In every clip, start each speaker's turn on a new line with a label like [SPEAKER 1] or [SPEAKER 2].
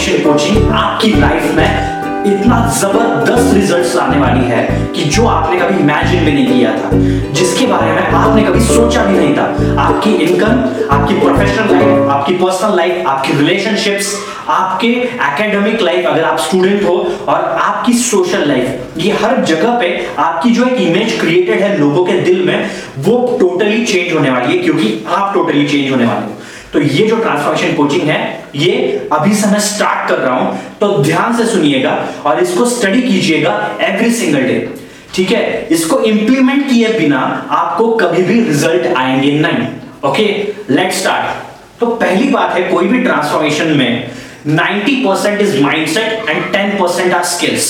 [SPEAKER 1] Transformation coaching आपकी life में इतना ज़बरदस्त रिजल्ट्स लाने वाली है कि जो आपने कभी इमेजिन भी नहीं किया था, जिसके बारे में आपने कभी सोचा भी नहीं था। आपकी इनकम आपकी प्रोफेशनल लाइफ आपकी पर्सनल लाइफ आपकी रिलेशनशिप्स आपके एकेडमिक लाइफ अगर आप स्टूडेंट हो और आपकी सोशल लाइफ ये हर जगह पे आपकी जो एक इमेज क्रिएटेड है लोगों के दिल में, वो टोटली चेंज होने वाली है, क्योंकि आप टोटली चेंज होने वाले हो। तो ये जो ट्रांसफॉर्मेशन कोचिंग है, ये अभी से मैं स्टार्ट कर रहा हूँ तो ध्यान से सुनिएगा और इसको स्टडी कीजिएगा एवरी सिंगल डे ठीक है? इसको इंप्लीमेंट किए बिना आपको कभी भी रिज़ल्ट आएँगे नहीं। ओके लेट स्टार्ट तो पहली बात है, कोई भी ट्रांसफॉर्मेशन में 90% percent is mindset and 10% are skills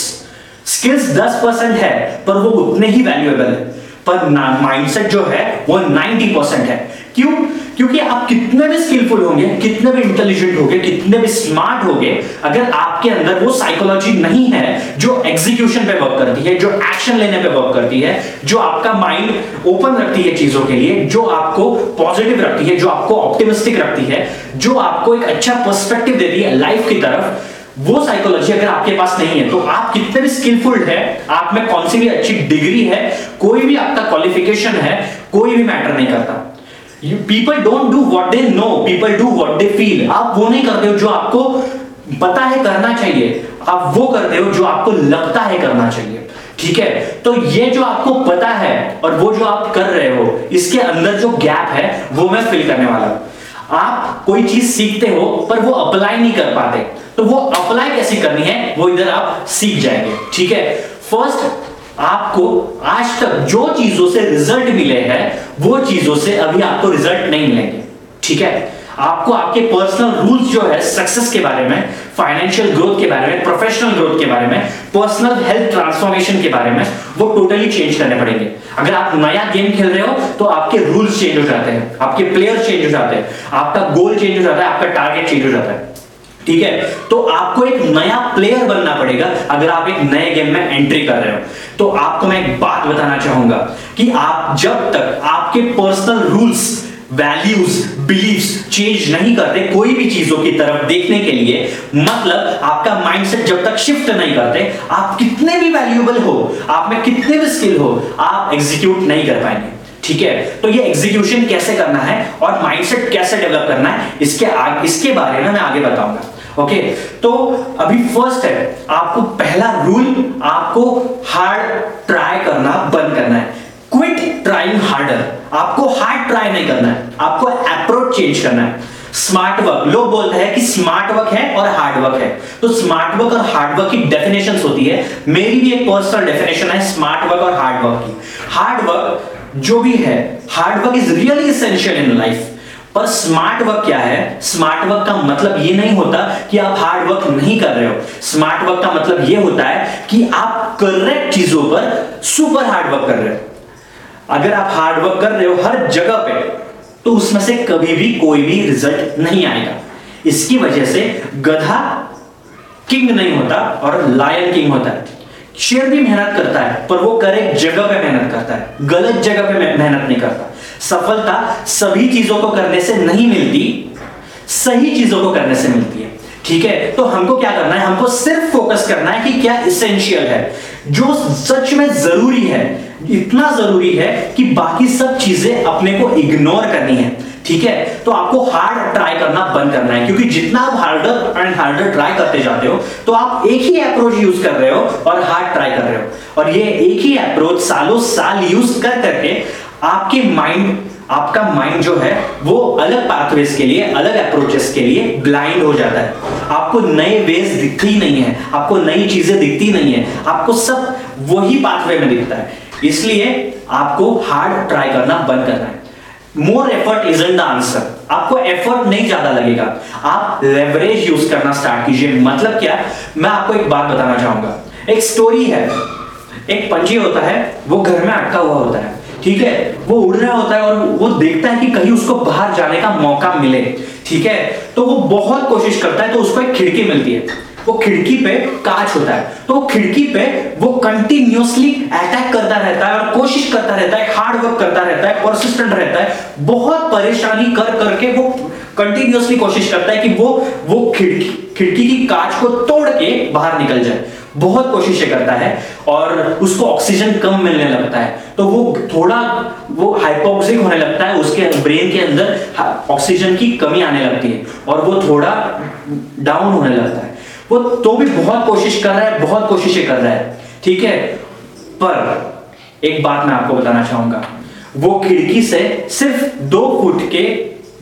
[SPEAKER 1] skills 10% है, पर वो उतने ही वैल्यूएबल है। पर माइंडसेट जो है, वो 90% है। क्यों? क्योंकि आप कितने भी स्किलफुल होंगे, कितने भी इंटेलिजेंट होंगे, कितने भी स्मार्ट होंगे, अगर आपके अंदर वो साइकोलॉजी नहीं है जो एग्जीक्यूशन पे वर्क करती है, जो एक्शन लेने पे वर्क करती है, जो आपका माइंड ओपन रखती है चीज़ों के लिए, जो आपको पॉजिटिव रखती है, जो आपको ऑप्टिमिस्टिक रखती है, जो आपको एक अच्छा पर्सपेक्टिव देती है लाइफ की तरफ़, वो साइकोलॉजी अगर आपके पास नहीं है तो आप कितने भी स्किलफुल है, आप में कौन सी भी अच्छी डिग्री है, कोई भी आपका क्वालिफिकेशन है, कोई भी मैटर नहीं करता। People don't do what they know people do what they feel आप वो नहीं करते हो जो आपको पता है करना चाहिए। आप वो करते हो जो आपको लगता है करना चाहिए। ठीक है? तो ये जो आपको पता है और वो जो आप कर रहे हो, इसके अंदर जो गैप है, वो मैं फिल करने वाला हूँ। आप कोई चीज़ सीखते हो, पर वो अप्लाई नहीं कर पाते। तो वो अप्लाई कैसे करनी है, वो इधर आप सीख जाएँगे। ठीक है? फ़र्स्ट आपको आज तक जो चीज़ों से रिज़ल्ट मिले हैं, वो चीज़ों से अभी आपको रिज़ल्ट नहीं मिलेंगे। ठीक है? आपको आपके पर्सनल रूल्स जो है सक्सेस के बारे में फाइनेंशियल ग्रोथ के बारे में प्रोफेशनल ग्रोथ के बारे में पर्सनल हेल्थ ट्रांसफॉर्मेशन के बारे में, वो टोटली चेंज करने पड़ेंगे। अगर आप नया गेम खेल रहे हो तो आपके रूल्स चेंज हो जाते हैं, आपके प्लेयर चेंज हो जाते हैं, आपका गोल चेंज हो जाता है, आपका टारगेट चेंज हो जाता है। ठीक है? तो आपको एक नया प्लेयर बनना पड़ेगा अगर आप एक नए गेम में एंट्री कर रहे हो। तो आपको मैं एक बात बताना चाहूँगा कि आप जब तक आपके personal rules values beliefs change नहीं करते, कोई भी चीज़ों की तरफ़ देखने के लिए मतलब आपका माइंडसेट जब तक शिफ्ट नहीं करते, आप कितने भी वैल्यूएबल हो, आप में कितने भी स्किल हो, आप एग्जीक्यूट नहीं कर पाएँगे। ठीक है? तो ये एग्जीक्यूशन कैसे करना है और माइंडसेट कैसे डेवलप करना है, इसके आगे, इसके बारे में मैं आगे बताऊँगा। ओके तो अभी फ़र्स्ट है आपको पहला रूल आपको हार्ड ट्राई करना बंद करना है। क्विट ट्राइंग हार्डर आपको हार्ड ट्राई नहीं करना है। आपको अप्रोच चेंज करना है। स्मार्ट वर्क लोग बोलते हैं कि स्मार्ट वर्क है और हार्ड वर्क है। तो स्मार्ट वर्क और हार्ड वर्क की डेफिनेशन होती है। मेरी भी एक पर्सनल डेफिनेशन है स्मार्ट वर्क और हार्ड वर्क की। हार्ड वर्क जो भी है hard work is really essential in life पर स्मार्ट वर्क क्या है? स्मार्ट वर्क का मतलब ये नहीं होता कि आप हार्ड वर्क नहीं कर रहे हो। स्मार्ट वर्क का मतलब ये होता है कि आप करेक्ट चीज़ों पर सुपर हार्ड वर्क कर रहे हो। अगर आप हार्ड वर्क कर रहे हो हर जगह पे तो उसमें से कभी भी कोई भी रिज़ल्ट नहीं आएगा। इसकी वजह से गधा किंग नहीं होता और लायन किंग होता है। शेर भी मेहनत करता है, पर वो करेक्ट जगह पे मेहनत करता है। गलत जगह पे मेहनत नहीं करता। सफलता सभी चीज़ों को करने से नहीं मिलती, सही चीज़ों को करने से मिलती है। ठीक है? तो हमको क्या करना है? हमको सिर्फ़ फोकस करना है कि क्या इसेंशियल है। जो सच में ज़रूरी है, इतना ज़रूरी है कि बाकी सब चीज़ें अपने को इग्नोर करनी है। ठीक है? तो आपको हार्ड ट्राई करना बंद करना है, क्योंकि जितना आप हार्डर एंड हार्डर ट्राई करते जाते हो तो आप एक ही अप्रोच यूज़ कर रहे हो और हार्ड ट्राई कर रहे हो। और ये एक ही अप्रोच सालों साल यूज़ कर करके आपके माइंड आपका माइंड जो है, वो अलग पाथवेज के लिए, अलग अप्रोचेस के लिए ब्लाइंड हो जाता है। आपको नए वेज दिखते नहीं है, आपको नई चीज़ें दिखती नहीं है, आपको सब वही पाथवे में दिखता है। इसलिए आपको हार्ड ट्राई करना बंद करना है। More effort is the answer आपको एफर्ट नहीं ज़्यादा लगेगा। आप लेवरेज यूज़ करना स्टार्ट कीजिए। मतलब क्या? मैं आपको एक बात बताना चाहूँगा। एक स्टोरी है। एक पंछी होता है, वो घर में अटका हुआ होता है। ठीक है? वो उड़ रहा होता है और वो देखता है कि कहीं उसको बाहर जाने का मौका मिले। ठीक है? तो वो बहुत कोशिश करता है तो उसको एक खिड़की मिलती है। वो खिड़की पे कांच होता है। तो खिड़की पे वो कंटिन्यूसली अटैक करता रहता है और कोशिश करता रहता है हार्ड वर्क करता रहता है परसिस्टेंट रहता है। बहुत परेशानी कर, करके वो कंटिन्यूसली कोशिश करता है कि वो वो खिड़की खिड़की की कांच को तोड़ के बाहर निकल जाए। बहुत कोशिशें करता है और उसको ऑक्सीजन कम मिलने लगता है। तो वो थोड़ा, वो हाइपोक्सिक होने लगता है, उसके ब्रेन के अंदर ऑक्सीजन की कमी आने लगती है और वो थोड़ा डाउन होने लगता है। वो तो भी बहुत कोशिश कर रहा है, बहुत कोशिशें कर रहा है, ठीक है? पर एक बात मैं आपको बताना चाहूँगा। वो खिड़की से सिर्फ़ दो फुट के,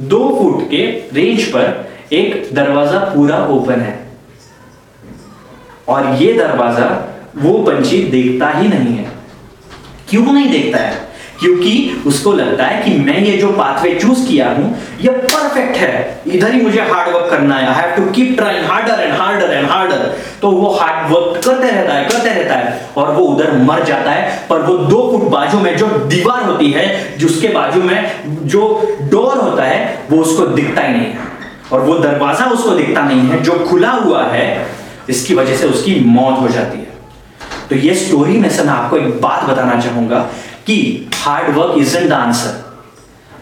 [SPEAKER 1] दो फुट के रेंज पर एक दरवाज़ा पूरा ओपन है। और ये दरवाज़ा वो पंछी देखता ही नहीं है। क्यों नहीं देखता है? क्योंकि उसको लगता है कि मैं ये जो पाथवे चूज़ किया हूँ, ये परफेक्ट है। इधर ही मुझे हार्ड वर्क करना है। I have to keep trying harder and harder and harder तो वो हार्ड वर्क करते रहता है, करते रहता है और वो उधर मर जाता है। पर वो दो फुट बाजू में जो दीवार होती है, जिसके बाजू में जो डोर होता है, वो उसको दिखता ही नहीं है। और वो दरवाज़ा उसको दिखता नहीं है। जो खुला हुआ है, इसकी वजह से उसकी मौत हो जाती है। तो ये स्टोरी में से मैं आपको एक बात बताना चाहूँगा कि hard work is the answer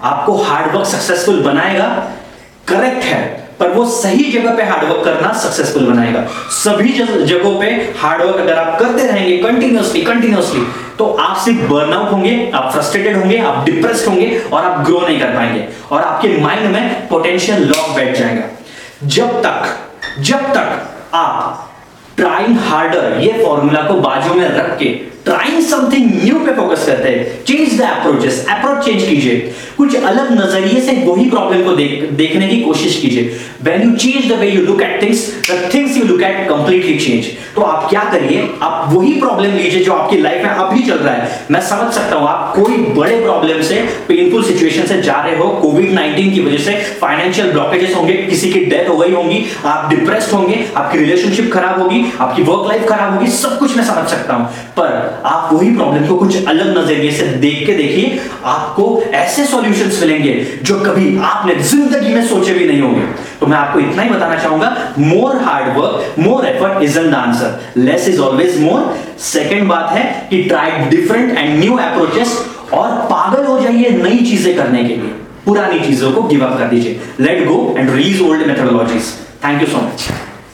[SPEAKER 1] आपको हार्ड वर्क सक्सेसफुल बनाएगा करेक्ट है, पर वो सही जगह पे हार्डवर्क करना सक्सेसफुल बनाएगा। सभी जगहों पे हार्डवर्क अगर आप करते रहेंगे कंटिन्यूसली कंटिन्यूसली तो आप सिर्फ़ बर्नआउट होंगे, आप फ्रस्ट्रेटेड होंगे, आप डिप्रेस्ड होंगे और आप ग्रो नहीं कर पाएँगे और आपके माइंड में पोटेंशियल लॉक बैठ जाएगा। जब तक जब तक आप ट्राइंग हार्डर ये फॉर्मूला को बाजू में रख के ट्राइंग समथिंग न्यू पे फोकस करते हैं। Change the approaches approach change कीजिए। कुछ अलग नज़रिए से वही प्रॉब्लम को देख, देखने की कोशिश कीजिए। When you change the way you look at things the things you look at completely change तो आप क्या करिए? आप वही प्रॉब्लम लीजिए जो आपकी लाइफ में अभी चल रहा है। मैं समझ सकता हूँ, आप कोई बड़े प्रॉब्लम से पेनफुल सिचुएशन से जा रहे हो कोविड 19 की वजह से फाइनेंशियल ब्लॉकेजेस होंगे, किसी की डेथ हो गई होंगी, आप डिप्रेस्ड होंगे, आपकी रिलेशनशिप खराब होगी आपकी वर्क लाइफ खराब होगी, सब कुछ मैं समझ सकता हूँ। पर आप वही प्रॉब्लम को कुछ अलग नज़रिए से देख के देखिए, आपको ऐसे सॉल्यूशंस मिलेंगे जो कभी आपने ज़िंदगी में सोचे भी नहीं होंगे। तो मैं आपको इतना ही बताना चाहूँगा more hard work more effort is an answer less is always more second बात है कि try different and new approaches और पागल हो जाइए नई चीज़ें करने के लिए। पुरानी चीज़ों को गिव अप कर दीजिए। Let go and release old methodologies thank you so much